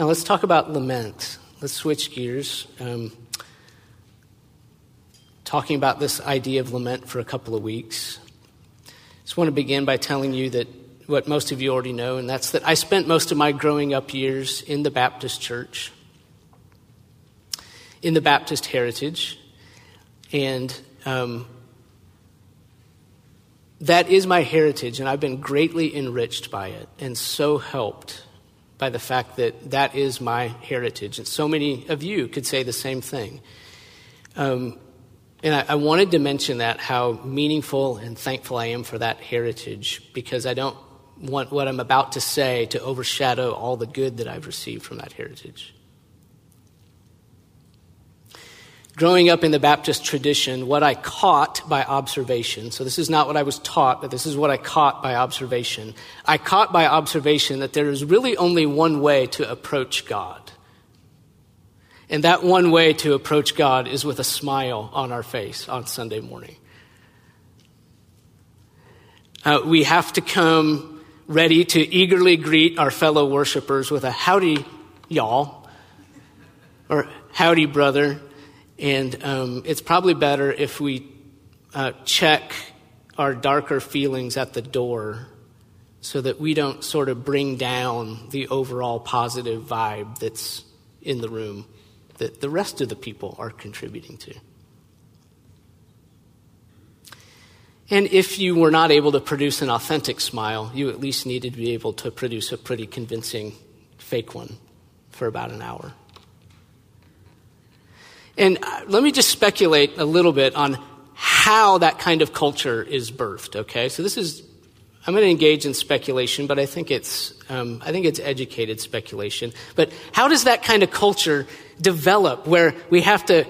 Now let's talk about lament. Let's switch gears. Um, talking about this idea of lament for a couple of weeks. Just want to begin by telling you that what most of you already know, and that's that I spent most of my growing up years in the Baptist church, in the Baptist heritage, and um, that is my heritage, and I've been greatly enriched by it and so helped by the fact that that is my heritage. And so many of you could say the same thing. Um, and I, I, wanted to mention that, how meaningful and thankful I am for that heritage, because I don't want what I'm about to say to overshadow all the good that I've received from that heritage. Growing up in the Baptist tradition, what I caught by observation, so this is not what I was taught, but this is what I caught by observation. I caught by observation that there is really only one way to approach God. And that one way to approach God is with a smile on our face on Sunday morning. Uh, we have to come ready to eagerly greet our fellow worshipers with a howdy, y'all, or howdy, brother, and um, it's probably better if we uh, check our darker feelings at the door so that we don't sort of bring down the overall positive vibe that's in the room that the rest of the people are contributing to. And if you were not able to produce an authentic smile, you at least needed to be able to produce a pretty convincing fake one for about an hour. And uh, let me just speculate a little bit on how that kind of culture is birthed, okay? So this is, I'm going to engage in speculation, but I think it's, um, I think it's educated speculation. But how does that kind of culture develop where we have to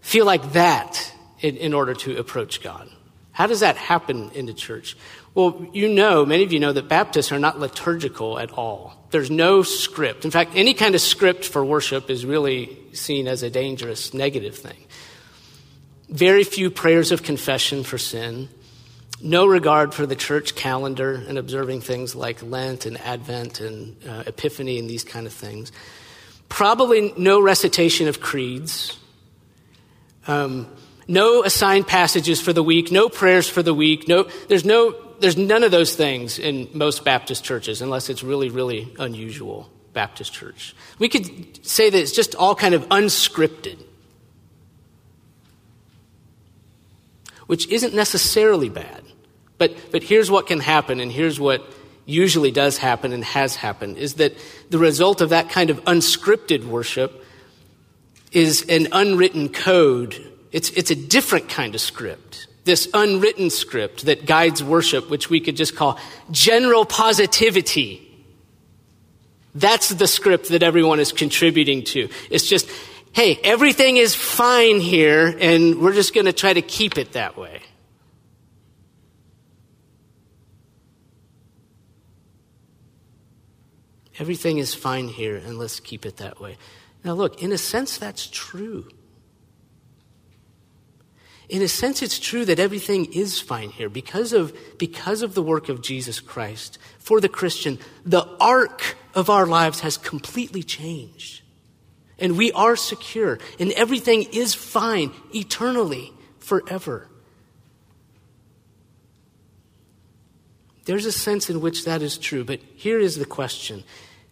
feel like that in, in order to approach God? How does that happen in the church? Well, you know, many of you know that Baptists are not liturgical at all. There's no script. In fact, any kind of script for worship is really seen as a dangerous, negative thing. Very few prayers of confession for sin. No regard for the church calendar and observing things like Lent and Advent and uh, Epiphany and these kind of things. Probably no recitation of creeds. Um, no assigned passages for the week, no prayers for the week, no, there's no there's none of those things in most Baptist churches unless it's really, really unusual Baptist church. We could say that it's just all kind of unscripted, which isn't necessarily bad. But, but here's what can happen, and here's what usually does happen and has happened is that the result of that kind of unscripted worship is an unwritten code. It's, it's a different kind of script this unwritten script that guides worship, which we could just call general positivity. That's the script that everyone is contributing to. It's just, hey, everything is fine here, and we're just going to try to keep it that way. Everything is fine here, and let's keep it that way. Now, look, in a sense, that's true. In a sense, it's true that everything is fine here because of, because of the work of Jesus Christ. For the Christian, the arc of our lives has completely changed. And we are secure, and everything is fine eternally, forever. There's a sense in which that is true, but here is the question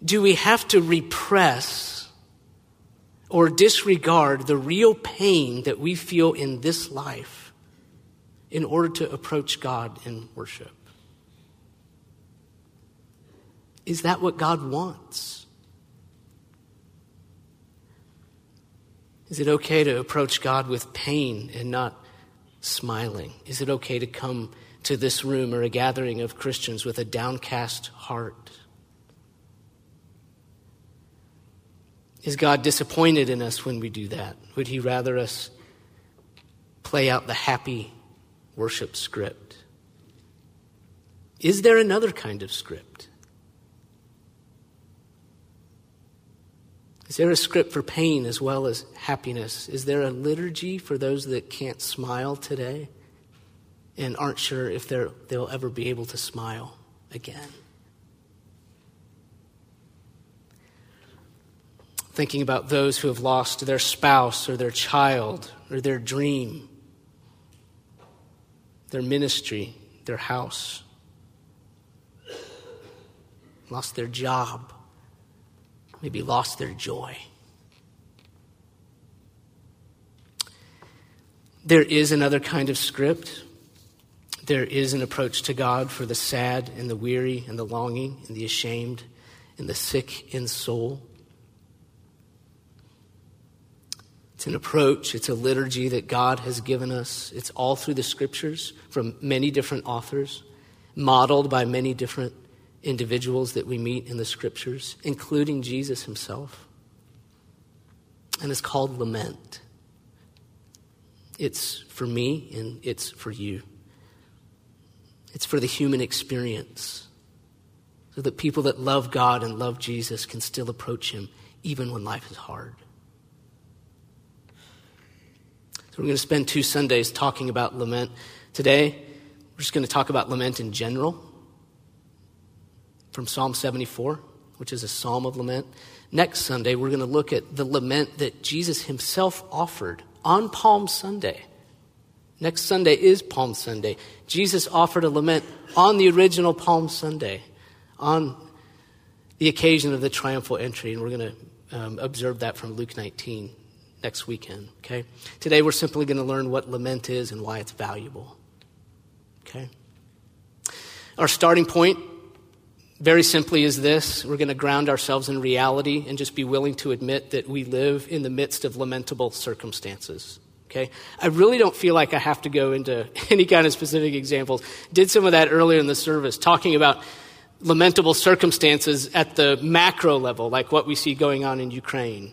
Do we have to repress or disregard the real pain that we feel in this life in order to approach God in worship? Is that what God wants? Is it okay to approach God with pain and not smiling? Is it okay to come to this room or a gathering of Christians with a downcast heart? Is God disappointed in us when we do that? Would He rather us play out the happy worship script? Is there another kind of script? Is there a script for pain as well as happiness? Is there a liturgy for those that can't smile today and aren't sure if they'll ever be able to smile again? Thinking about those who have lost their spouse or their child or their dream, their ministry, their house, lost their job, maybe lost their joy. There is another kind of script. There is an approach to God for the sad and the weary and the longing and the ashamed and the sick in soul. It's an approach, it's a liturgy that God has given us. It's all through the scriptures from many different authors, modeled by many different individuals that we meet in the scriptures, including Jesus himself. And it's called lament. It's for me and it's for you. It's for the human experience so that people that love God and love Jesus can still approach Him even when life is hard. So, we're going to spend two Sundays talking about lament. Today, we're just going to talk about lament in general from Psalm 74, which is a psalm of lament. Next Sunday, we're going to look at the lament that Jesus Himself offered on Palm Sunday. Next Sunday is Palm Sunday. Jesus offered a lament on the original Palm Sunday, on the occasion of the triumphal entry, and we're going to um, observe that from Luke 19 next weekend. Okay? Today we're simply going to learn what lament is and why it's valuable. Okay? Our starting point, very simply, is this we're going to ground ourselves in reality and just be willing to admit that we live in the midst of lamentable circumstances. Okay? I really don't feel like I have to go into any kind of specific examples. Did some of that earlier in the service, talking about lamentable circumstances at the macro level, like what we see going on in Ukraine.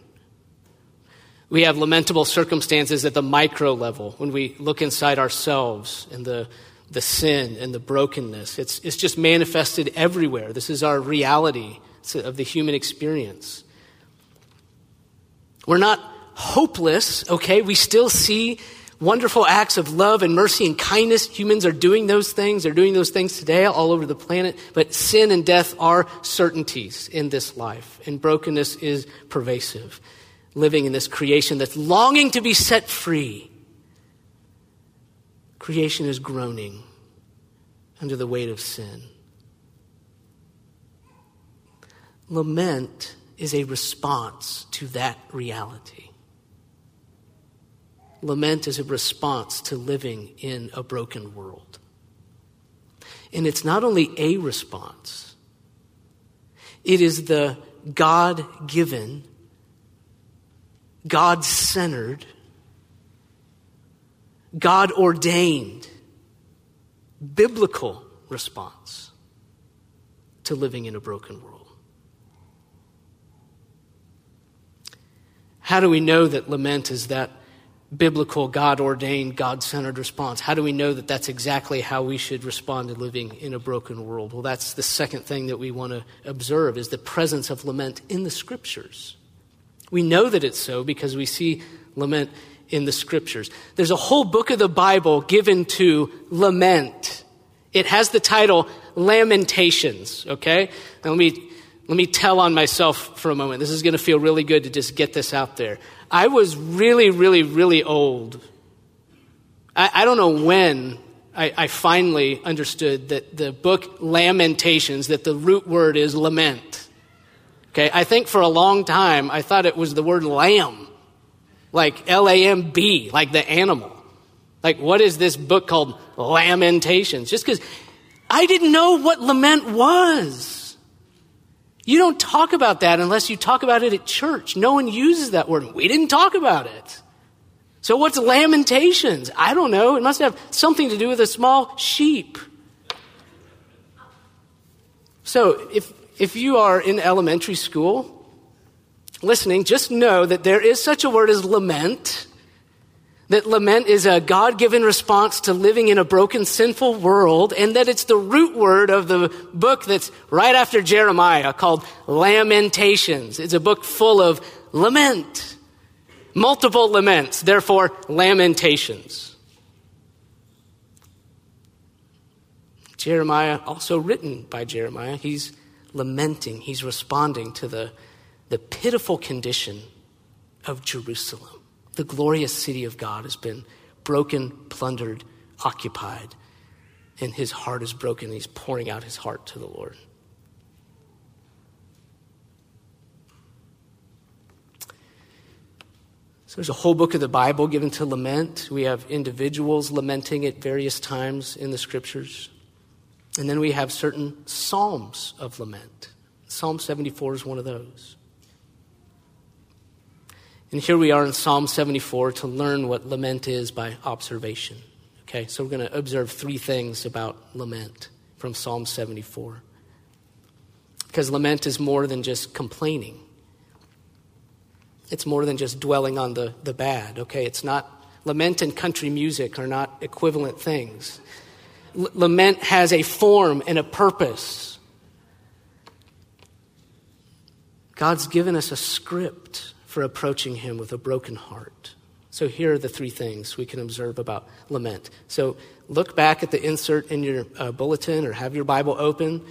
We have lamentable circumstances at the micro level when we look inside ourselves and the, the sin and the brokenness. It's, it's just manifested everywhere. This is our reality of the human experience. We're not hopeless, okay? We still see wonderful acts of love and mercy and kindness. Humans are doing those things. They're doing those things today all over the planet. But sin and death are certainties in this life, and brokenness is pervasive. Living in this creation that's longing to be set free. Creation is groaning under the weight of sin. Lament is a response to that reality. Lament is a response to living in a broken world. And it's not only a response, it is the God given, God centered, God ordained, biblical response to living in a broken world. How do we know that lament is that biblical, God ordained, God centered response. How do we know that that's exactly how we should respond to living in a broken world? Well, that's the second thing that we want to observe is the presence of lament in the scriptures. We know that it's so because we see lament in the scriptures. There's a whole book of the Bible given to lament. It has the title Lamentations, okay? Now let me let me tell on myself for a moment. This is going to feel really good to just get this out there. I was really, really, really old. I, I don't know when I, I, finally understood that the book Lamentations, that the root word is lament. Okay, I think for a long time I thought it was the word lamb, like L A M B, like the animal. Like, what is this book called Lamentations? Just because I didn't know what lament was. You don't talk about that unless you talk about it at church. No one uses that word. We didn't talk about it. So what's lamentations? I don't know. It must have something to do with a small sheep. So if, if you are in elementary school listening, just know that there is such a word as lament that lament is a God given response to living in a broken, sinful world, and that it's the root word of the book that's right after Jeremiah called Lamentations. It's a book full of lament, multiple laments, therefore, lamentations. Jeremiah, also written by Jeremiah, he's lamenting, he's responding to the the pitiful condition of Jerusalem. The glorious city of God has been broken, plundered, occupied, and his heart is broken. And He's pouring out his heart to the Lord. So there's a whole book of the Bible given to lament. We have individuals lamenting at various times in the scriptures. And then we have certain psalms of lament. Psalm 74 is one of those. And here we are in Psalm 74 to learn what lament is by observation. Okay, so we're going to observe three things about lament from Psalm 74. Because lament is more than just complaining. It's more than just dwelling on the, the bad, okay? It's not, lament and country music are not equivalent things. Lament has a form and a purpose. God's given us a script for approaching Him with a broken heart. So here are the three things we can observe about lament. So look back at the insert in your uh, bulletin or have your Bible open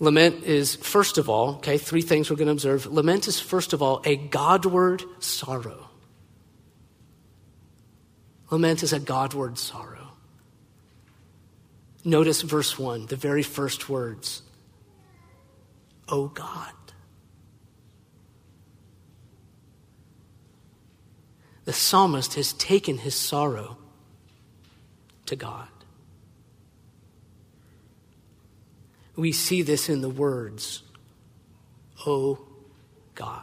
Lament is, first of all, okay, three things we're going to observe. Lament is, first of all, a Godward sorrow. Lament is a Godward sorrow. Notice verse 1, the very first words O God. The psalmist has taken his sorrow to God. We see this in the words, Oh God.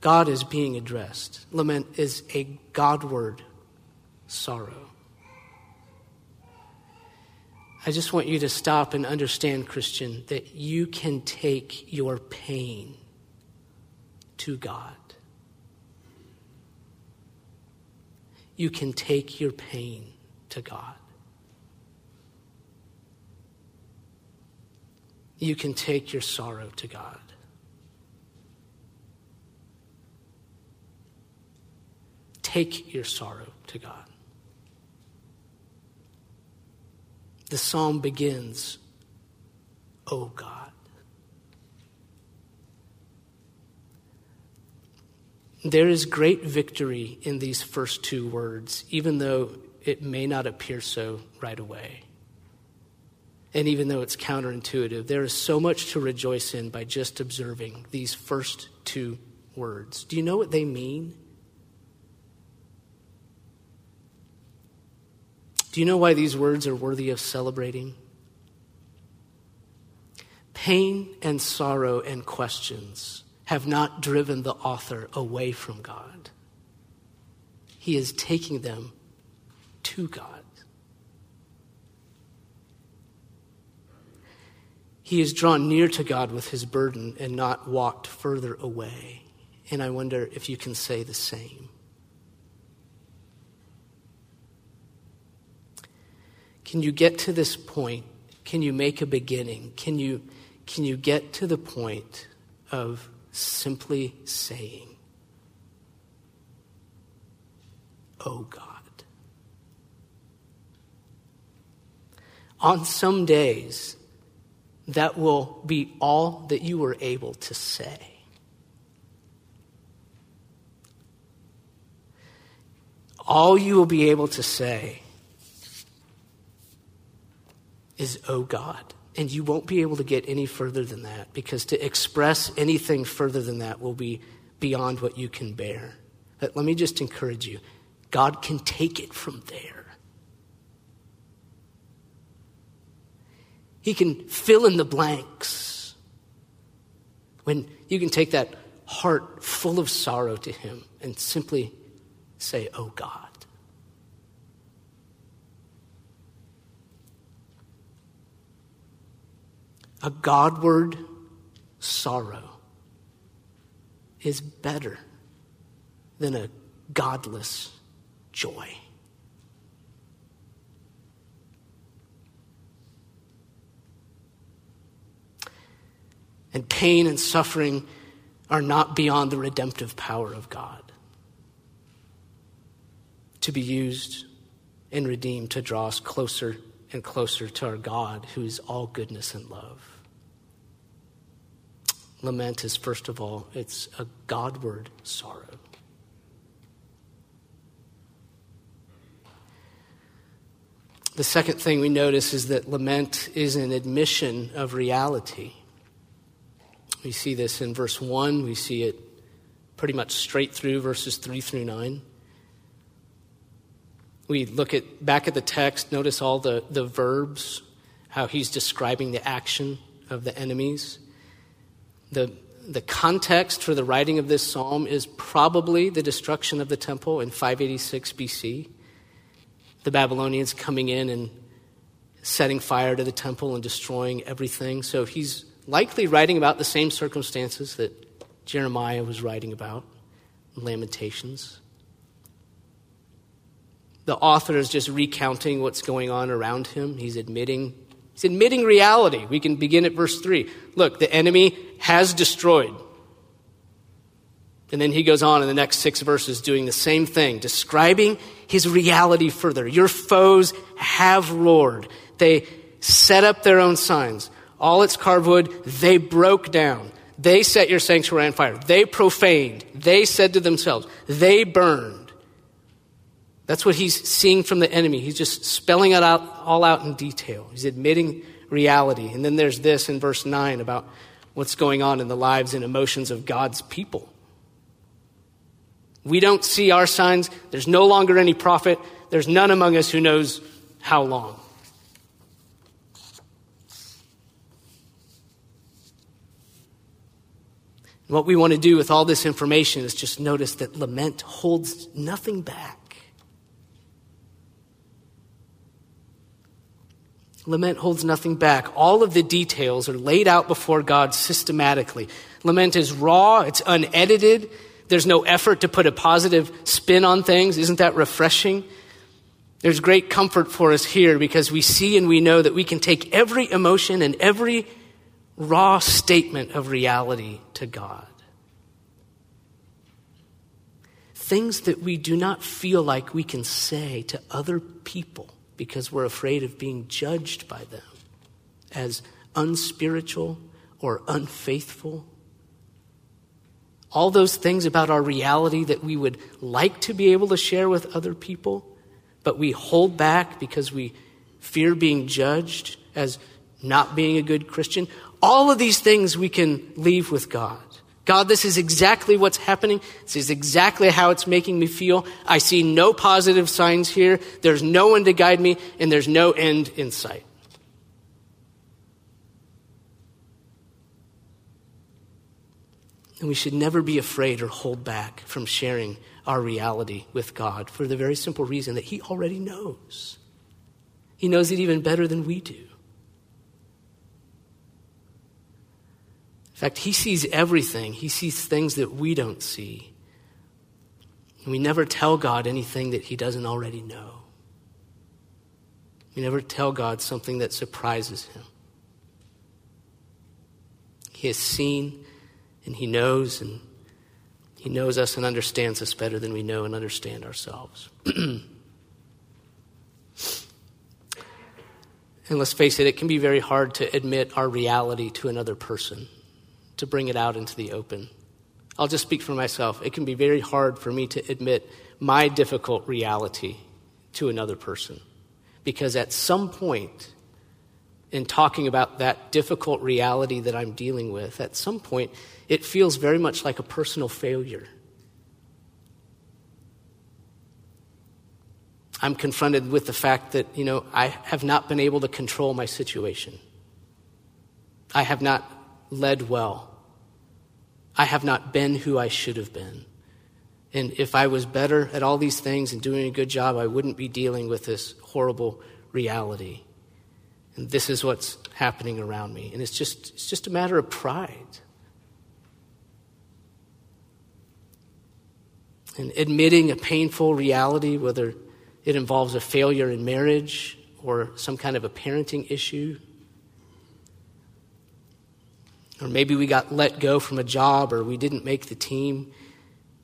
God is being addressed. Lament is a Godward sorrow. I just want you to stop and understand, Christian, that you can take your pain to God. You can take your pain to God. you can take your sorrow to God. Take your sorrow to God. The psalm begins, Oh God. There is great victory in these first two words, even though it may not appear so right away. And even though it's counterintuitive, there is so much to rejoice in by just observing these first two words. Do you know what they mean? Do you know why these words are worthy of celebrating? Pain and sorrow and questions have not driven the author away from God. He is taking them to God. He is drawn near to God with his burden and not walked further away. And I wonder if you can say the same. Can you get to this point? Can you make a beginning? Can you, can you get to the point of simply saying, Oh God? On some days, that will be all that you were able to say. All you will be able to say is, Oh God. And you won't be able to get any further than that because to express anything further than that will be beyond what you can bear. But let me just encourage you God can take it from there. He can fill in the blanks. When you can take that heart full of sorrow to Him and simply say, Oh God. A Godward sorrow is better than a godless joy. and pain and suffering are not beyond the redemptive power of God to be used and redeemed to draw us closer and closer to our God, who is all goodness and love. Lament is, first of all, it's a Godward sorrow. The second thing we notice is that lament is an admission of reality. We see this in verse 1, we see it pretty much straight through verses 3 through 9. We look at back at the text, notice all the, the verbs, how he's describing the action of the enemies. The, the context for the writing of this psalm is probably the destruction of the temple in 586 BC the Babylonians coming in and setting fire to the temple and destroying everything. So he's likely writing about the same circumstances that Jeremiah was writing about Lamentations. The author is just recounting what's going on around him. He's admitting he's admitting reality. We can begin at verse 3. Look, the enemy has destroyed. And then he goes on in the next six verses doing the same thing, describing his reality further. Your foes have roared. They set up their own signs. All its carved wood, they broke down. They set your sanctuary on fire. They profaned. They said to themselves, they burned. That's what he's seeing from the enemy. He's just spelling it out all out in detail. He's admitting reality. And then there's this in verse 9 about what's going on in the lives and emotions of God's people. We don't see our signs. There's no longer any prophet. There's none among us who knows how long. What we want to do with all this information is just notice that lament holds nothing back. Lament holds nothing back. All of the details are laid out before God systematically. Lament is raw, it's unedited, there's no effort to put a positive spin on things. Isn't that refreshing? There's great comfort for us here because we see and we know that we can take every emotion and every raw statement of reality to God. Things that we do not feel like we can say to other people because we're afraid of being judged by them as unspiritual or unfaithful all those things about our reality that we would like to be able to share with other people, but we hold back because we fear being judged as not being a good Christian. All of these things we can leave with God. God, this is exactly what's happening. This is exactly how it's making me feel. I see no positive signs here. There's no one to guide me, and there's no end in sight. And we should never be afraid or hold back from sharing our reality with God for the very simple reason that He already knows. He knows it even better than we do. In fact, He sees everything, He sees things that we don't see. And we never tell God anything that He doesn't already know. We never tell God something that surprises Him. He has seen and He knows, and He knows us and understands us better than we know and understand ourselves. and let's face it, it can be very hard to admit our reality to another person, to bring it out into the open. I'll just speak for myself. It can be very hard for me to admit my difficult reality to another person. Because at some point, in talking about that difficult reality that I'm dealing with, at some point, it feels very much like a personal failure. I'm confronted with the fact that, you know, I have not been able to control my situation. I have not led well. I have not been who I should have been. And if I was better at all these things and doing a good job, I wouldn't be dealing with this horrible reality. And this is what's happening around me. And it's just, it's just a matter of pride. and admitting a painful reality, whether it involves a failure in marriage or some kind of a parenting issue. Or maybe we got let go from a job or we didn't make the team.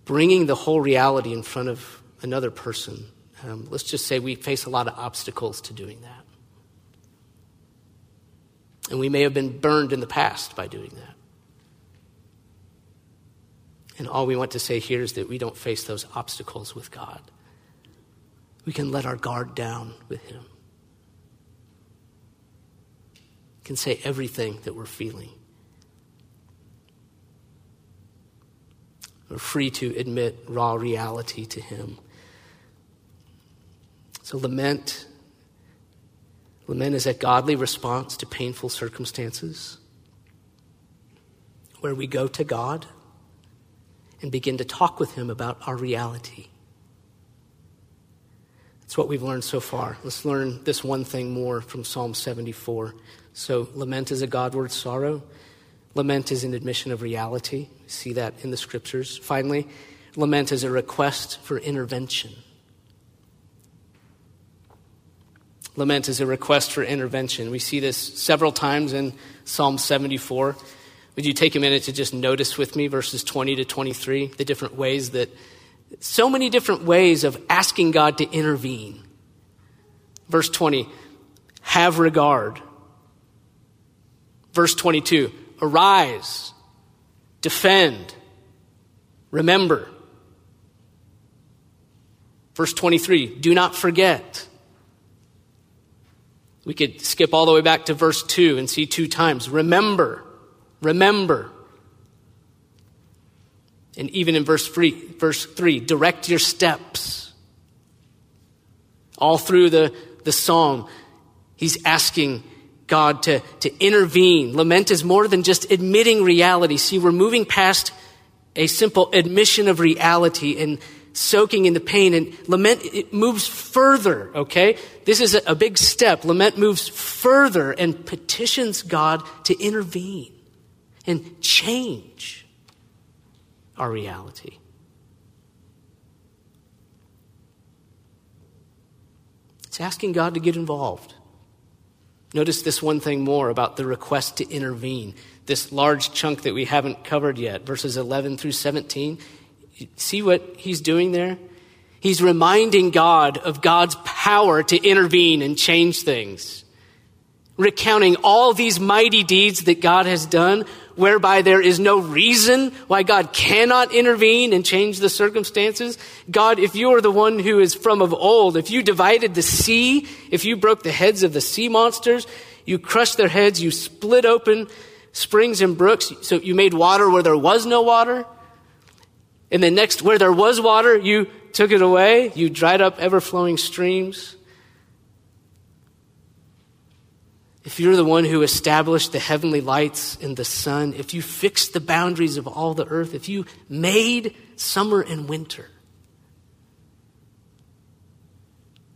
Bringing the whole reality in front of another person. Um, let's just say we face a lot of obstacles to doing that. And we may have been burned in the past by doing that. And all we want to say here is that we don't face those obstacles with God. We can let our guard down with Him. We can say everything that we're feeling. We're free to admit raw reality to Him. So, lament. Lament is a godly response to painful circumstances where we go to God and begin to talk with Him about our reality. That's what we've learned so far. Let's learn this one thing more from Psalm 74. So, lament is a Godward sorrow. Lament is an admission of reality. We see that in the scriptures. Finally, lament is a request for intervention. Lament is a request for intervention. We see this several times in Psalm 74. Would you take a minute to just notice with me verses 20 to 23, the different ways that so many different ways of asking God to intervene. Verse 20, have regard. Verse 22, arise, defend, remember. Verse 23, do not forget. We could skip all the way back to verse 2 and see two times remember, remember. And even in verse three, verse 3, direct your steps. All through the, the psalm, he's asking God to, to intervene. Lament is more than just admitting reality. See, we're moving past a simple admission of reality and soaking in the pain. And lament, it moves further, okay? This is a, a big step. Lament moves further and petitions God to intervene and change our reality. It's asking God to get involved. Notice this one thing more about the request to intervene. This large chunk that we haven't covered yet, verses 11 through 17. See what he's doing there? He's reminding God of God's power to intervene and change things. Recounting all these mighty deeds that God has done, whereby there is no reason why God cannot intervene and change the circumstances. God, if you are the one who is from of old, if you divided the sea, if you broke the heads of the sea monsters, you crushed their heads, you split open springs and brooks, so you made water where there was no water. And then next, where there was water, you took it away. You dried up ever flowing streams. If you're the one who established the heavenly lights and the sun, if you fixed the boundaries of all the earth, if you made summer and winter,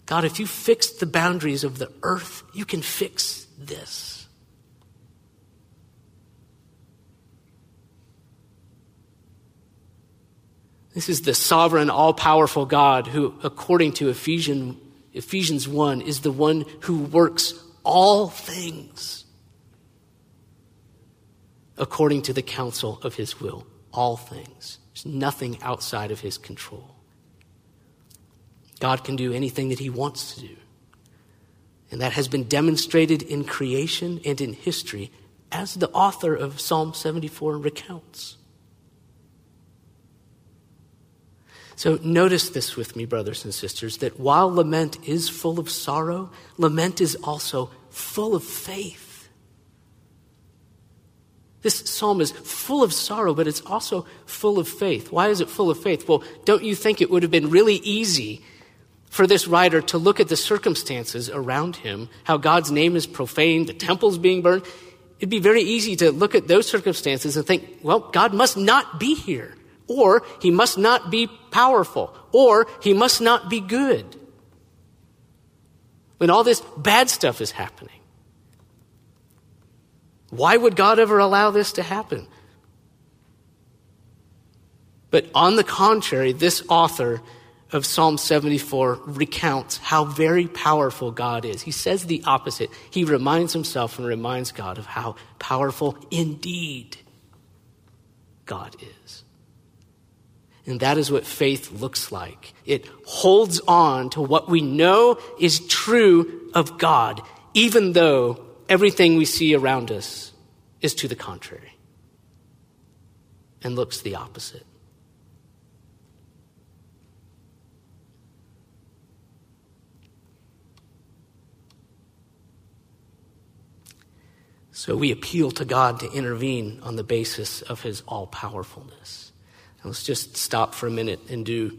God, if you fixed the boundaries of the earth, you can fix this. This is the sovereign, all powerful God who, according to Ephesians, Ephesians 1, is the one who works all things according to the counsel of his will. All things. There's nothing outside of his control. God can do anything that he wants to do. And that has been demonstrated in creation and in history, as the author of Psalm 74 recounts. So notice this with me, brothers and sisters, that while lament is full of sorrow, lament is also full of faith. This psalm is full of sorrow, but it's also full of faith. Why is it full of faith? Well, don't you think it would have been really easy for this writer to look at the circumstances around him, how God's name is profaned, the temple's being burned? It'd be very easy to look at those circumstances and think, well, God must not be here. Or he must not be powerful. Or he must not be good. When all this bad stuff is happening. Why would God ever allow this to happen? But on the contrary, this author of Psalm 74 recounts how very powerful God is. He says the opposite. He reminds himself and reminds God of how powerful indeed God is. And that is what faith looks like. It holds on to what we know is true of God, even though everything we see around us is to the contrary and looks the opposite. So we appeal to God to intervene on the basis of his all powerfulness. Let's just stop for a minute and do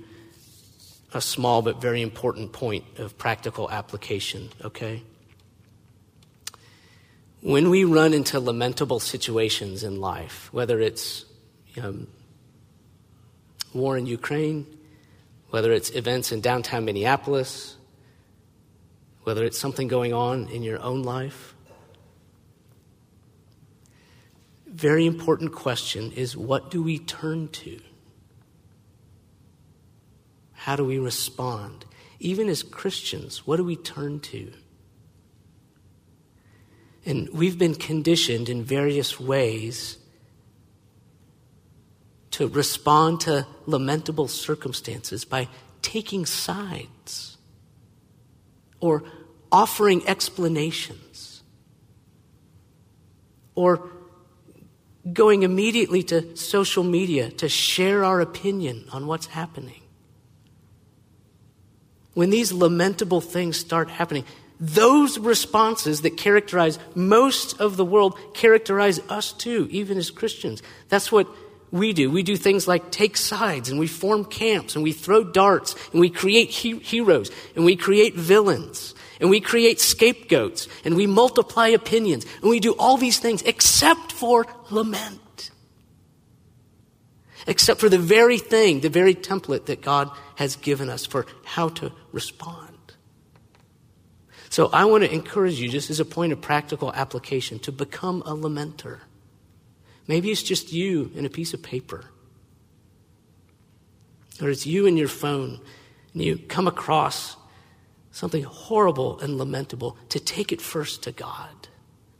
a small but very important point of practical application, okay? When we run into lamentable situations in life, whether it's um, war in Ukraine, whether it's events in downtown Minneapolis, whether it's something going on in your own life, very important question is what do we turn to? How do we respond? Even as Christians, what do we turn to? And we've been conditioned in various ways to respond to lamentable circumstances by taking sides or offering explanations or going immediately to social media to share our opinion on what's happening. When these lamentable things start happening, those responses that characterize most of the world characterize us too, even as Christians. That's what we do. We do things like take sides and we form camps and we throw darts and we create he- heroes and we create villains and we create scapegoats and we multiply opinions and we do all these things except for lament. Except for the very thing, the very template that God has given us for how to respond. So I want to encourage you, just as a point of practical application, to become a lamenter. Maybe it's just you and a piece of paper. Or it's you and your phone, and you come across something horrible and lamentable, to take it first to God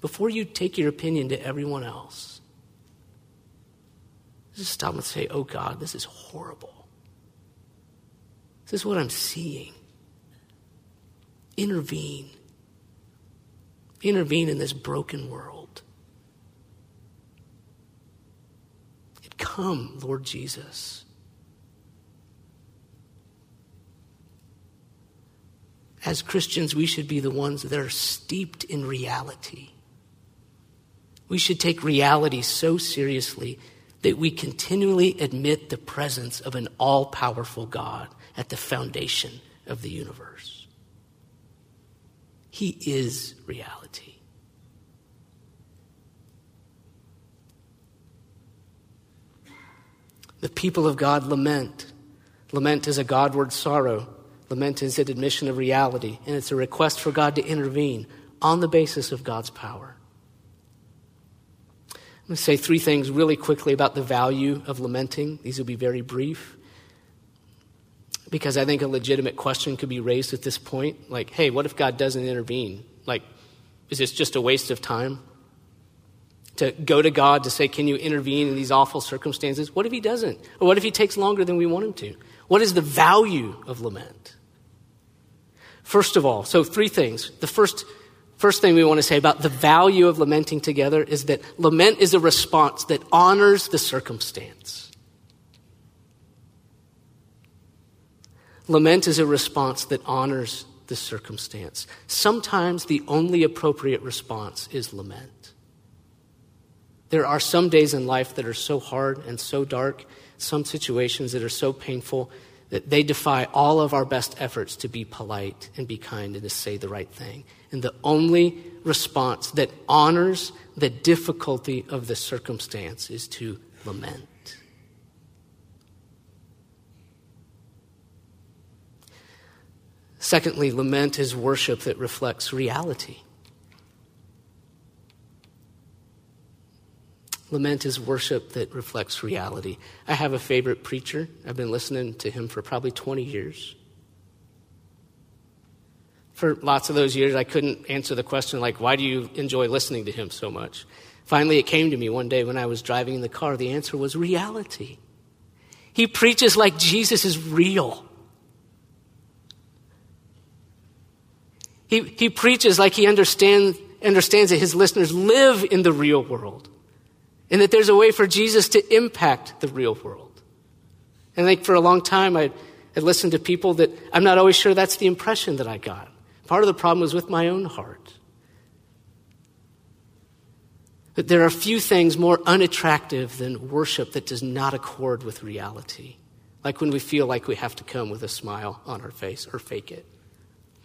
before you take your opinion to everyone else. Just stop and say, Oh God, this is horrible. This is what I'm seeing. Intervene. Intervene in this broken world. Come, Lord Jesus. as Christians, we should be the ones that are steeped in reality. We should take reality so seriously that we continually admit the presence of an all powerful God at the foundation of the universe. He is reality. The people of God lament. Lament is a Godward sorrow. Lament is an admission of reality, and it's a request for God to intervene on the basis of God's power. I'm going to say three things really quickly about the value of lamenting. These will be very brief because I think a legitimate question could be raised at this point like, hey, what if God doesn't intervene? Like, is this just a waste of time? To go to God to say, can you intervene in these awful circumstances? What if He doesn't? Or what if He takes longer than we want Him to? What is the value of lament? First of all, so three things. The first, first thing we want to say about the value of lamenting together is that lament is a response that honors the circumstance. Lament is a response that honors the circumstance. Sometimes the only appropriate response is lament. There are some days in life that are so hard and so dark, some situations that are so painful that they defy all of our best efforts to be polite and be kind and to say the right thing. And the only response that honors the difficulty of the circumstance is to lament. Secondly, lament is worship that reflects reality. Lament is worship that reflects reality. I have a favorite preacher. I've been listening to him for probably 20 years. For lots of those years, I couldn't answer the question, like, why do you enjoy listening to him so much? Finally, it came to me one day when I was driving in the car. The answer was reality. He preaches like Jesus is real. He, he preaches like he understands understands that his listeners live in the real world and that there's a way for Jesus to impact the real world. And I think for a long time I had listened to people that I'm not always sure that's the impression that I got. Part of the problem was with my own heart. That there are few things more unattractive than worship that does not accord with reality. Like when we feel like we have to come with a smile on our face or fake it.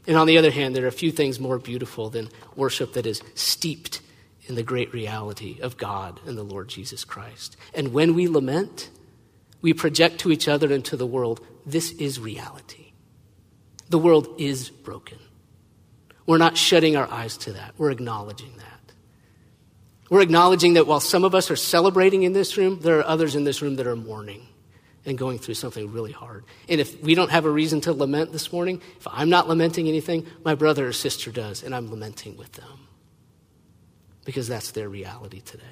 And on the other hand, there are few things more beautiful than worship that is steeped in the great reality of God and the Lord Jesus Christ. And when we lament, we project to each other and to the world this is reality. The world is broken. We're not shutting our eyes to that, we're acknowledging that. We're acknowledging that while some of us are celebrating in this room, there are others in this room that are mourning and going through something really hard. And if we don't have a reason to lament this morning, if I'm not lamenting anything, my brother or sister does, and I'm lamenting with them because that's their reality today.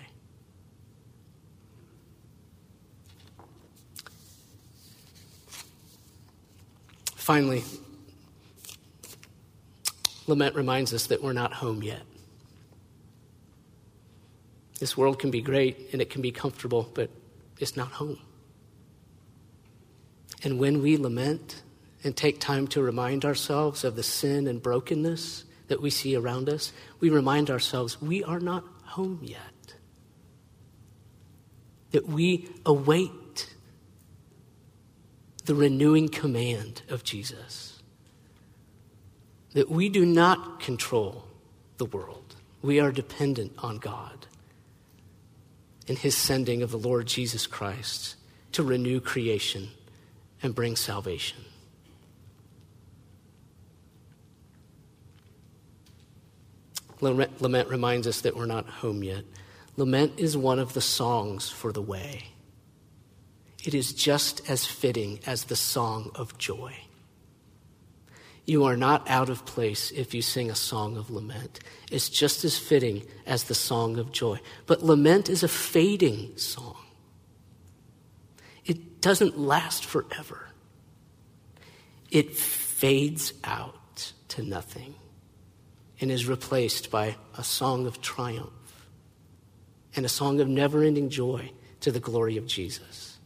Finally, lament reminds us that we're not home yet. This world can be great and it can be comfortable, but it's not home. And when we lament and take time to remind ourselves of the sin and brokenness that we see around us, we remind ourselves we are not home yet. That we await the renewing command of Jesus. That we do not control the world, we are dependent on God in his sending of the Lord Jesus Christ to renew creation and bring salvation. Lament reminds us that we're not home yet. Lament is one of the songs for the way. It is just as fitting as the song of joy. You are not out of place if you sing a song of lament. It's just as fitting as the song of joy. But lament is a fading song, it doesn't last forever, it fades out to nothing and is replaced by a song of triumph and a song of never ending joy to the glory of Jesus.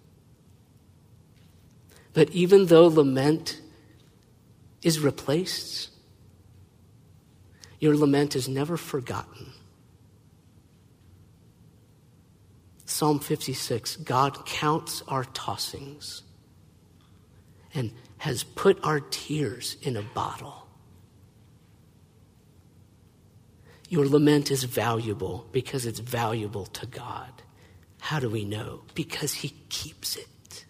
But even though lament is replaced, your lament is never forgotten. Psalm 56 God counts our tossings and has put our tears in a bottle. Your lament is valuable because it's valuable to God. How do we know? Because He keeps it.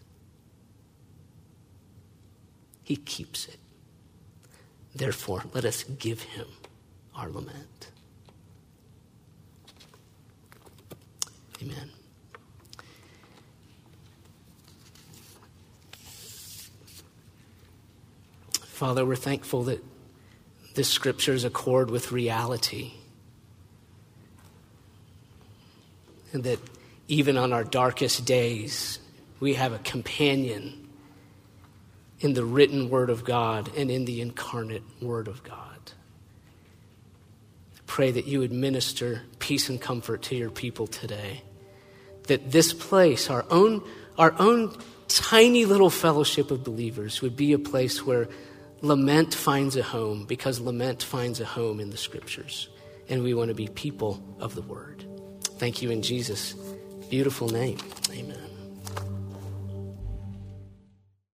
He keeps it. Therefore, let us give Him our lament. Amen. Father, we're thankful that this scriptures accord with reality. And that even on our darkest days, we have a companion in the written Word of God and in the incarnate Word of God. I pray that you would minister peace and comfort to your people today. That this place, our own, our own tiny little fellowship of believers, would be a place where lament finds a home because lament finds a home in the Scriptures. And we want to be people of the Word. Thank you in Jesus' beautiful name. Amen.